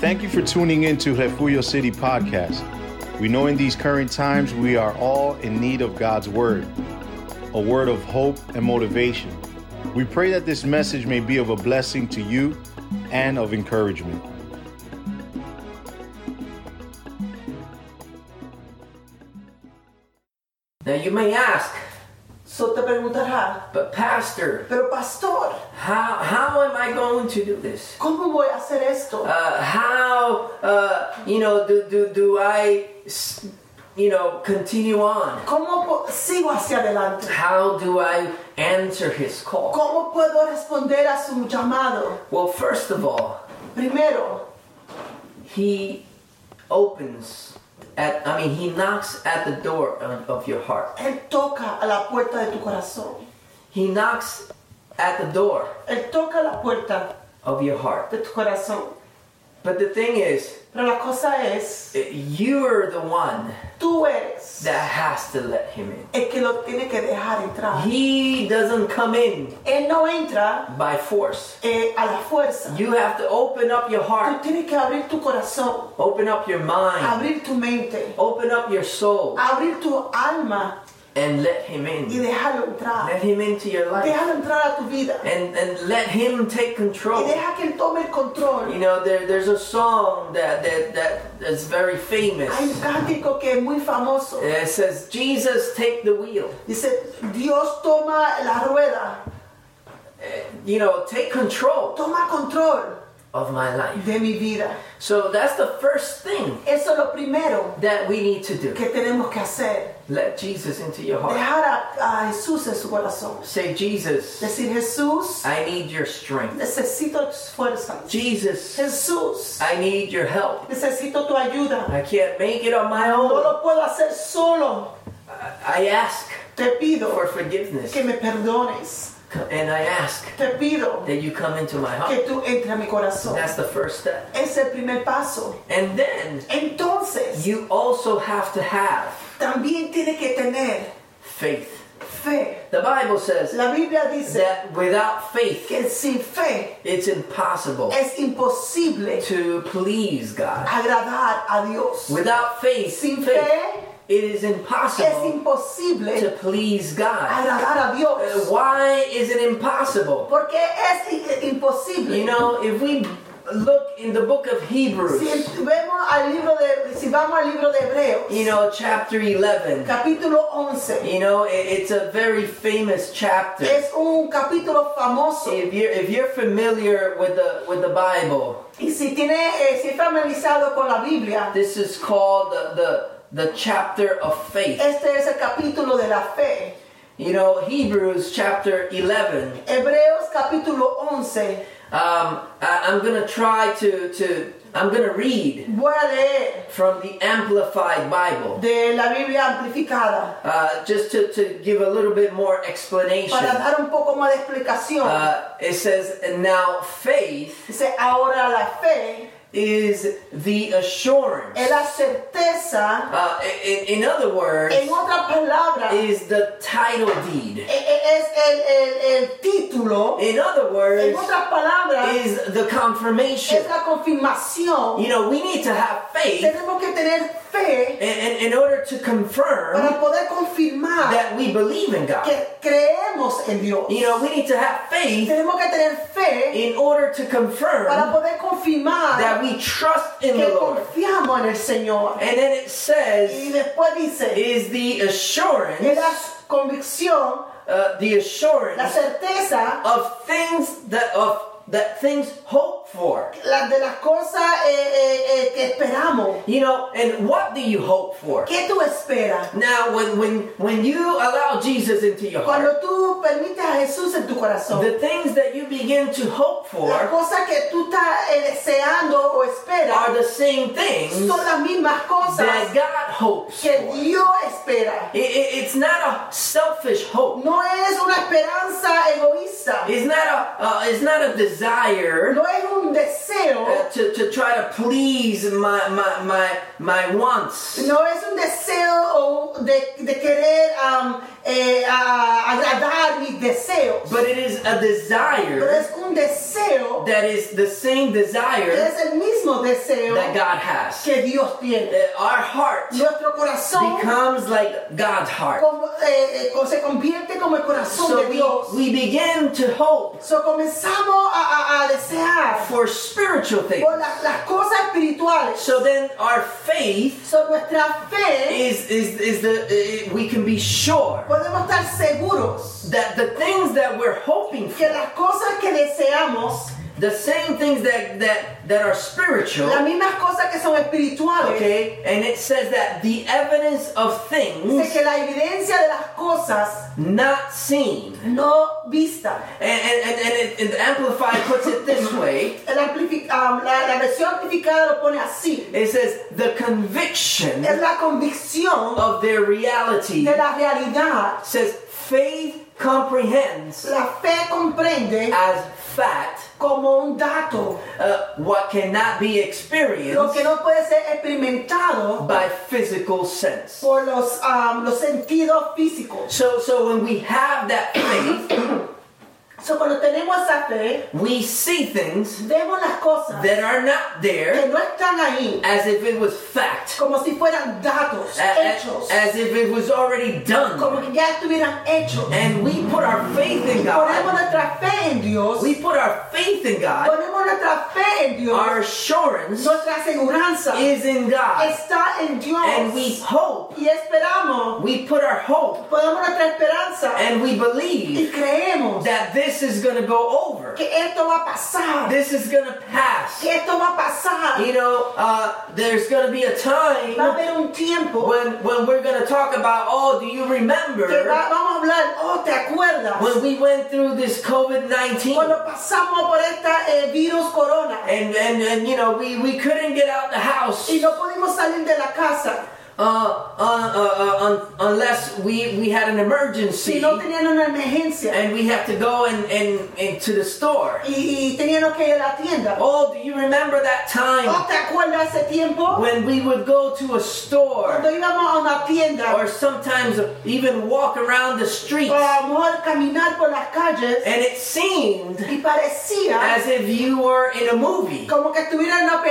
Thank you for tuning in to Refugio City Podcast. We know in these current times we are all in need of God's Word, a word of hope and motivation. We pray that this message may be of a blessing to you and of encouragement. Now you may ask, So te preguntará, but Pastor, pero pastor, how how am I going to do this? ¿cómo voy a hacer esto? Uh, how uh, you know do do do I you know continue on? ¿Cómo sigo hacia adelante? How do I answer His call? ¿Cómo puedo responder a su llamado? Well, first of all, Primero, He opens at I mean He knocks at the door of, your heart. Él toca a la puerta de tu corazón. He knocks at the door Él toca la puerta of your heart. de tu corazón. But the thing is, Pero la cosa es, you're the one tú eres that has to let Him in. el que lo tiene que dejar entrar. He doesn't come in Él no entra by force. eh, a la fuerza. You have to open up your Tú heart, tienes que abrir tu corazón, open up your mind, abrir tu mente, open up your soul, abrir tu alma and let Him in. y in. dejarlo entrar. Let Him into your life. Déjalo entrar a tu vida. And, and let Him take control. Y deja que Él tome el control. You know, there, there's a song that, that, that is very famous. Hay un cántico que es muy famoso. It says, Jesus, take the wheel. Dice, Dios toma la rueda, eh, You know, take control toma control of my life. de mi vida. So that's the first thing Eso es lo primero that we need to do. que tenemos que hacer. Let Jesus into your heart. Dejar a, a Jesús en su corazón. Say, Jesus, Decir, Jesús, I need your strength. necesito tus fuerzas. Jesus, Jesús, I need your help. necesito tu ayuda. I can't make it on my own. No lo puedo hacer solo. I ask Te pido for forgiveness. que me perdones. And I ask Te pido that you come into my heart. que tú entres a mi corazón. That's the first step. Es el primer paso. And then Entonces, you also have to have también tiene que tener faith. fe. The Bible says La Biblia dice that without faith, que sin fe it's impossible es imposible to please God. agradar a Dios. Without faith, Sin faith fe it is es impossible imposible to please God. agradar a Dios. Why is it impossible? Porque es imposible. You know, if we look in the book of Hebrews, Si vemos al libro de, si vamos al libro de Hebreos, you know, chapter 11, capítulo 11, you know, it- it's a very famous chapter. es un capítulo famoso. If you're if you're familiar with the with the Bible, Y si tiene, eh, si familiarizado con la Biblia, this is called the the, the chapter of faith. este es el capítulo de la fe. You know, Hebrews chapter 11. Hebreos capítulo 11. Um, I, I'm gonna try to to I'm gonna read Voy a leer from the Amplified Bible. de la Biblia amplificada Uh, just to, to give a little bit more explanation. para dar un poco más de explicación. Uh, it says, now faith Dice, ahora la fe is the assurance. es la certeza, Uh, in, in other words, en otras palabras, is the title deed. e- e- es el, el- el título, In other en words, otras palabras, is the confirmation. es la confirmación. You know, we need to have faith Tenemos que tener fe in, in, in order to confirm para poder confirmar that we believe in God. que creemos en Dios. You know, we need to have faith Tenemos que tener fe in order to para confirm poder confirmar that we trust in the que Lord. confiamos en el Señor. And then it Y says, después dice, is the assurance, es la convicción, uh, the la assurance certeza of things that of that things hoped for. la- de las cosas eh, eh, eh, que esperamos. You know, and what do you hope for? ¿Qué tú esperas? Now, when when when you allow Jesus into your Cuando heart, tú permites a Jesús en tu corazón, the things that you begin to hope las for cosas que tú estás eh, deseando o are esperas the same things son las mismas that cosas God hopes que for. Dios espera. It- it- it's not a selfish hope. No es una esperanza egoísta. It's not a uh, it's not a desire No es un deseo. uh, to, to try to please my my my, my wants. No es un deseo de, de querer am, eh, a agradar mis deseos. but it is a Pero desire es un deseo that is the same que desire es el mismo deseo that God has. que Dios tiene. Uh, Our heart Nuestro corazón becomes like God's heart. como, eh, eh, se convierte como el corazón So de Dios. we, we begin to hope So, comenzamos a, a- a desear for spiritual things. por las, las cosas espirituales. So then our faith So, nuestra fe, is is is the uh, we can be sure podemos estar seguros that the things that we're hoping que las cosas que deseamos, the same things that that that are spiritual, las mismas cosas que son espirituales, okay, and it says that the evidence of dice things que la evidencia de las cosas not seen, no vistas. and and and, and, it, and Amplified puts it this way. El amplifi- um, la, la versión amplificada lo pone así. It says the conviction Es la convicción of their reality de la realidad. says faith comprehends La fe comprende as fact como un dato uh, what cannot be lo experienced que no puede ser experimentado by physical sense. por los, um, los sentidos físicos. So, so when we have that faith, So, cuando tenemos esa fe, we see things vemos las cosas that are not que there no están ahí as if it was fact, como si fueran datos, a- hechos, as if it was already como done. que ya estuvieran hechos. And we put our faith in Ponemos God. nuestra fe en Dios, We put our faith in God. ponemos nuestra fe en Dios, Our assurance nuestra aseguranza is in God. está en Dios And we hope, y esperamos, we put our hope, ponemos nuestra esperanza and we y believe creemos that this is going to go over. que esto va a pasar, This is going to pass. que esto va a pasar. You know, uh, there's going to be a time Va a haber un tiempo when when we're going to talk about, oh, do you que remember va- vamos a hablar, oh, ¿te acuerdas? when we went through this COVID-19? Cuando pasamos por este virus corona And, and, and you know, we, we couldn't get out of the house y no pudimos salir de la casa uh, uh, uh, uh, unless we, we had an si emergency no tenían una emergencia and we have to go and, and, and to the store. y, y teníamos que ir a la tienda. Oh, do you remember that ¿Oh, time te acuerdas ese tiempo? when we would go to a store Cuando íbamos a una tienda or sometimes even walk around the o streets a lo mejor caminar por las calles and it seemed y parecía as if you were in a movie. como que estuviera en una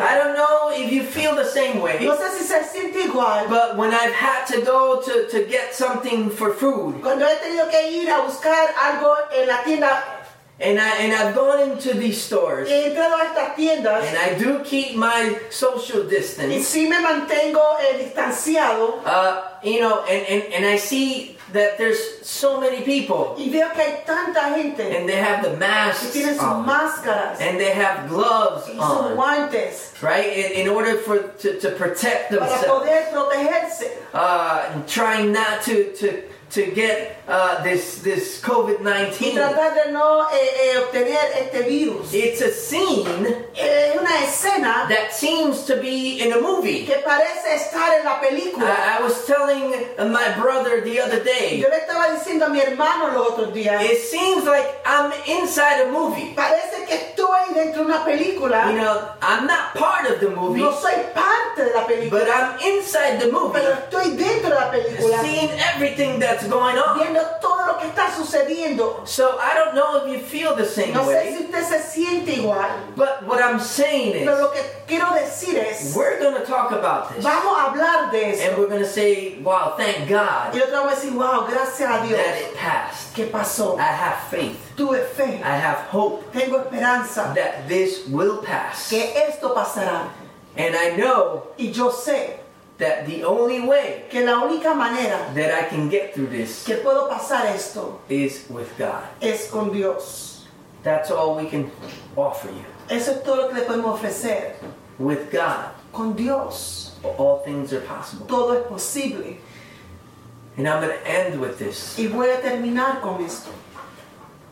I don't know if you feel the same way, No sé si se siente igual. But when I've had to go to, to get something for food. Cuando he tenido que ir a buscar algo en la tienda, and I and I've gone into these stores. He entrado a estas tiendas. And I do keep my social distance. y sí me mantengo eh, distanciado. Uh, you know, and, and, and I see that there's so many people. Y veo que hay tanta gente. And they have the masks tienen sus on, máscaras. And they have gloves y sus on, guantes. Right? In, in order for to, to protect themselves. para poder protegerse. Uh, trying not to to to get uh, this this COVID y nineteen. tratar de no eh, eh, obtener este virus. It's a scene Es una escena that seems to be in a movie. que parece estar en la película. I, I was telling my brother the other day. Yo le estaba diciendo a mi hermano los otros días, It seems like I'm inside a movie. parece estoy dentro de una película. You know, I'm not part of the movie, No soy parte de la but película, I'm inside the movie, pero estoy dentro de la película, seeing everything that's going on. viendo todo lo que está sucediendo. So I don't know if you feel the same No sé way, si usted se siente igual, but what I'm saying pero is lo que quiero decir es, we're going to talk about this. vamos a hablar de And eso. we're going to say, wow, thank Y God otra vamos a decir, wow, gracias a Dios. that it passed. ¿Qué pasó? I have faith. Tuve fe, I have hope tengo esperanza that this will pass. que esto pasará. And I know Y yo sé that the only way que la única manera that I can get through this que puedo pasar esto is with God. es con Dios. That's all we can offer you. Eso es todo lo que le podemos ofrecer. With God, Con Dios all things are possible. todo es posible. And I'm going to end with this. Y voy a terminar con esto.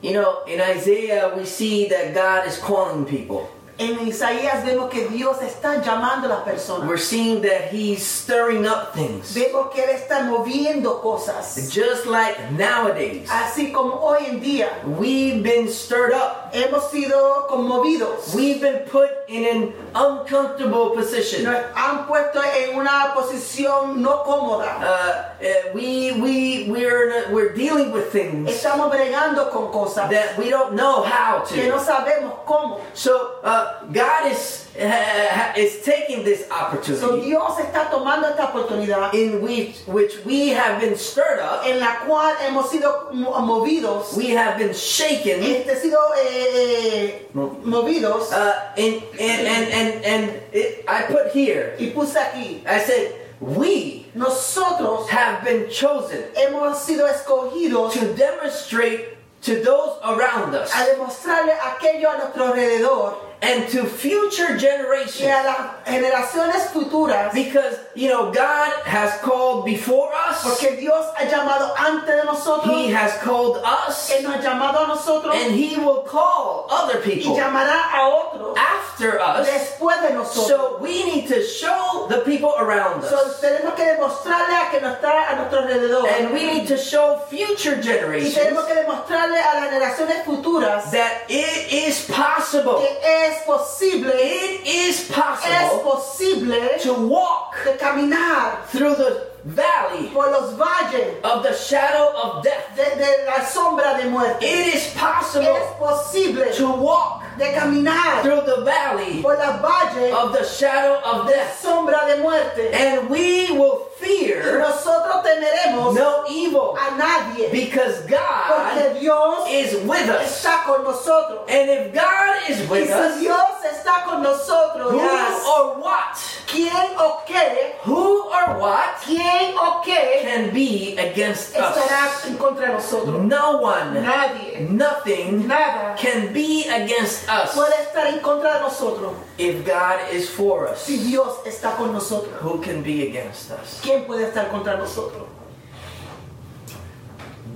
You know, in Isaiah, we see that God is calling people. En Isaías vemos que Dios está llamando a las personas. We're seeing that He's stirring up things. Vemos que Él está moviendo cosas. Just like nowadays, Así como hoy en día we've been stirred up hemos sido conmovidos. We've been put in an uncomfortable position. Nos han puesto en una posición no cómoda. Uh, uh, we we we're we're dealing with things Estamos bregando con cosas that we don't know how que no to. sabemos cómo. So uh, God is is taking this opportunity. So, Dios está tomando esta oportunidad in which which we have been stirred up, en la cual hemos sido movidos, we have been shaken, este, sido eh, eh, movidos. uh, and and and and, and it, I put here. Y puse aquí, I said we nosotros have been chosen hemos sido escogidos to demonstrate to those around us a demostrarle aquello a nuestro alrededor and to future y a generations. las generaciones futuras, Because, you know, God has called before us, porque Dios ha llamado antes de nosotros, He has called us, Él nos ha llamado a nosotros and He will call other y people llamará a otros after us. después de nosotros. So we need to show the people around So, us. tenemos que demostrarle a que está a nuestro alrededor And we need to show future y generations tenemos que demostrarle a las generaciones futuras that it is possible. que es posible, It is es possible posible to walk de caminar through the valley por los valles of the shadow of death. de, de la sombra de muerte. It is Es possible posible to walk de caminar through the valley por las valles of the shadow of death. sombra de muerte. And we will Y fear nosotros temeremos no evil a nadie because God porque Dios is with us. está con nosotros. And if God is Y with si us, Dios está con nosotros, who yes, or what, ¿quién o qué? who or what ¿Quién o qué can be against estará us? en contra de nosotros? No one, Nadie, nothing nada can be against us puede estar en contra de nosotros if God is for us. si Dios está con nosotros. Who can be against us? ¿Quién puede estar contra nosotros?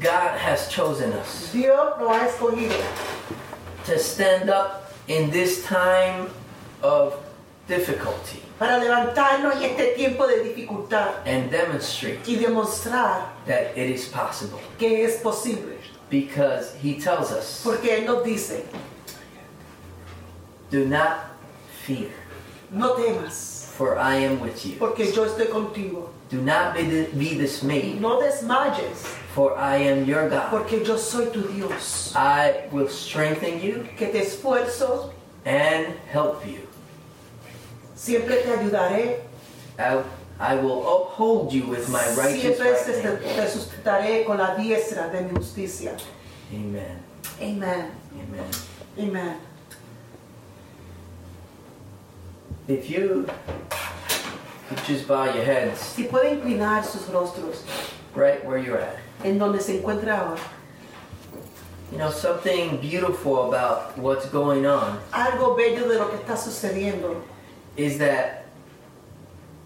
God has chosen us Dios lo ha escogido to stand up in this time of difficulty para levantarnos en este tiempo de dificultad and demonstrate y demostrar that it is possible que es posible. because He tells us, Porque Él nos dice, Do not fear, no temas, for I am with you. porque yo estoy contigo. Do not be, be dismayed, No desmayes, for I am your God. porque yo soy tu Dios, I will strengthen you que te esfuerzo, and help you. Siempre te ayudaré, I, I will uphold you with my righteous siempre right te, sustentaré con la diestra de mi justicia. Amen. Amen. Amen. Amen. If you could just bow your heads Si puede inclinar sus rostros right where you're at. en donde se encuentra ahora. You know, something beautiful about what's going on Algo bello de lo que está sucediendo is that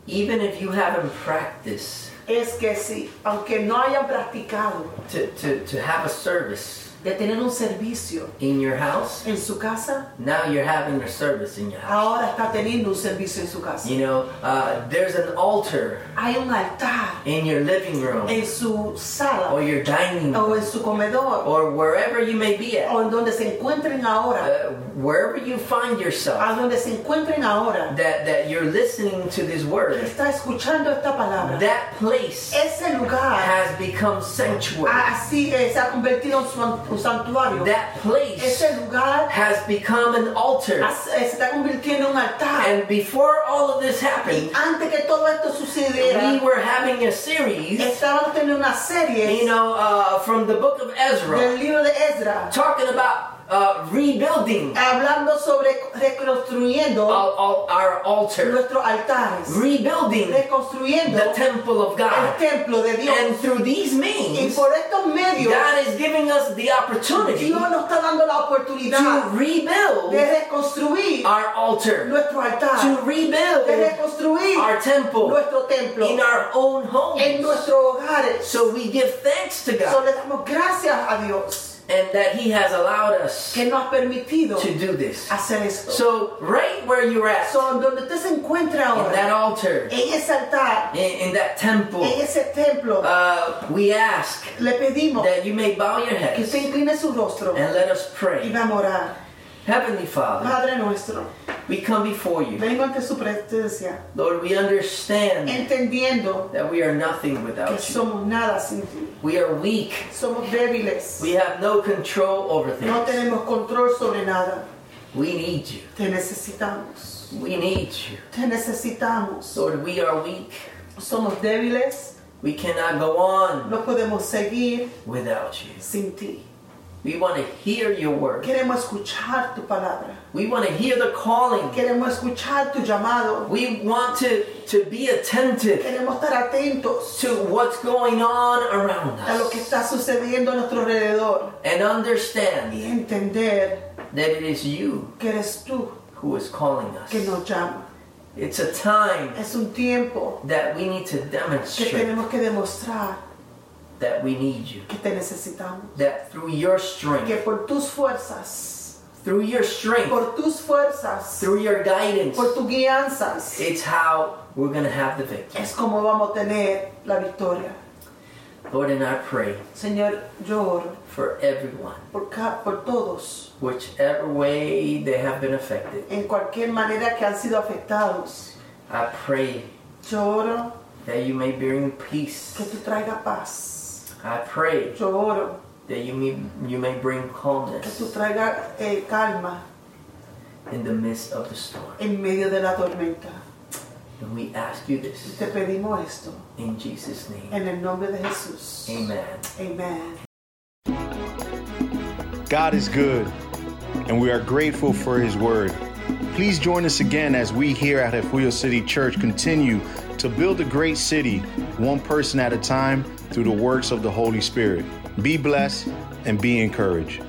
even if you haven't practiced es que si, aunque no hayan practicado to, to, to have a service de tener un servicio in your house, en su casa, now you're having a service in your house. ahora está teniendo un servicio en su casa. You know, uh, there's an altar Hay un altar in your living room en su sala or your dining o room en su comedor or wherever you may be at. o en donde se encuentren ahora, Uh, wherever you find yourself, a donde se encuentren ahora, that, that you're listening to this word, está escuchando esta palabra. that place Ese lugar has become sanctuary. así se ha convertido en su un santuario. That place Ese lugar has become an altar. eh, se está convirtiendo en un altar. And before all of this Y happened, antes que todo esto we were having a series, estaban teniendo una serie you know, uh, from the book of Ezra, del libro de Ezra talking about uh, rebuilding hablando sobre reconstruyendo all our altar, nuestros altares, rebuilding reconstruyendo the temple of God el templo de Dios. And through these means Y por estos medios, God is giving us the opportunity Dios nos está dando la to oportunidad de rebuild reconstruir our altar, nuestro to altar, de rebuild reconstruir our temple nuestro templo in our own home en homes. nuestros hogares. So we give thanks to God So le damos gracias a Dios and that He has allowed us que nos ha permitido to do this. hacer esto. So, right where you're at, So, donde usted se encuentra in that altar, en ese altar, in, in that temple, en ese templo, uh, we ask le pedimos that you may bow your que heads usted incline su rostro and let us y pray. vamos a orar. Heavenly Father, Padre nuestro, we come before you. vengo ante su presencia, Lord, we understand entendiendo that we are nothing que without you. somos nada sin ti. We are weak. Somos débiles. We have no control over No things. tenemos control sobre nada. We need you. Te necesitamos. We need you. Te necesitamos. Lord, we are weak. Somos débiles. We cannot go on No podemos seguir without you. sin ti. We want to hear your word. Queremos escuchar tu palabra. We want to hear the calling. Queremos escuchar tu llamado. We want to, to be attentive Queremos estar atentos to what's going on around a lo que us está sucediendo a nuestro alrededor and understand y entender that it is you que eres tú who is calling que us. nos llama. It's a time Es un tiempo that we need to que demonstrate tenemos que demostrar that we need you. que te necesitamos. That through your strength, Que por tus fuerzas, through your strength, por tus fuerzas, through your guidance, por tus guianzas, it's how we're going to have the victory. es como vamos a tener la victoria. Lord, and I pray Señor, yo oro for everyone, por, ca- por todos, whichever way they have been affected. en cualquier manera que han sido afectados. I pray Yo oro that you may bring peace. que tú traigas paz. I pray Yo oro that you may, you may bring que calmness tú traigas eh, calma in the midst of the storm. en medio de la tormenta. And we ask you this Te pedimos esto in Jesus' name. en el nombre de Jesús. Amen. Amen. God is good, and we are grateful for His Word. Please join us again as we here at Refugio City Church continue to build a great city, one person at a time, through the works of the Holy Spirit. Be blessed and be encouraged.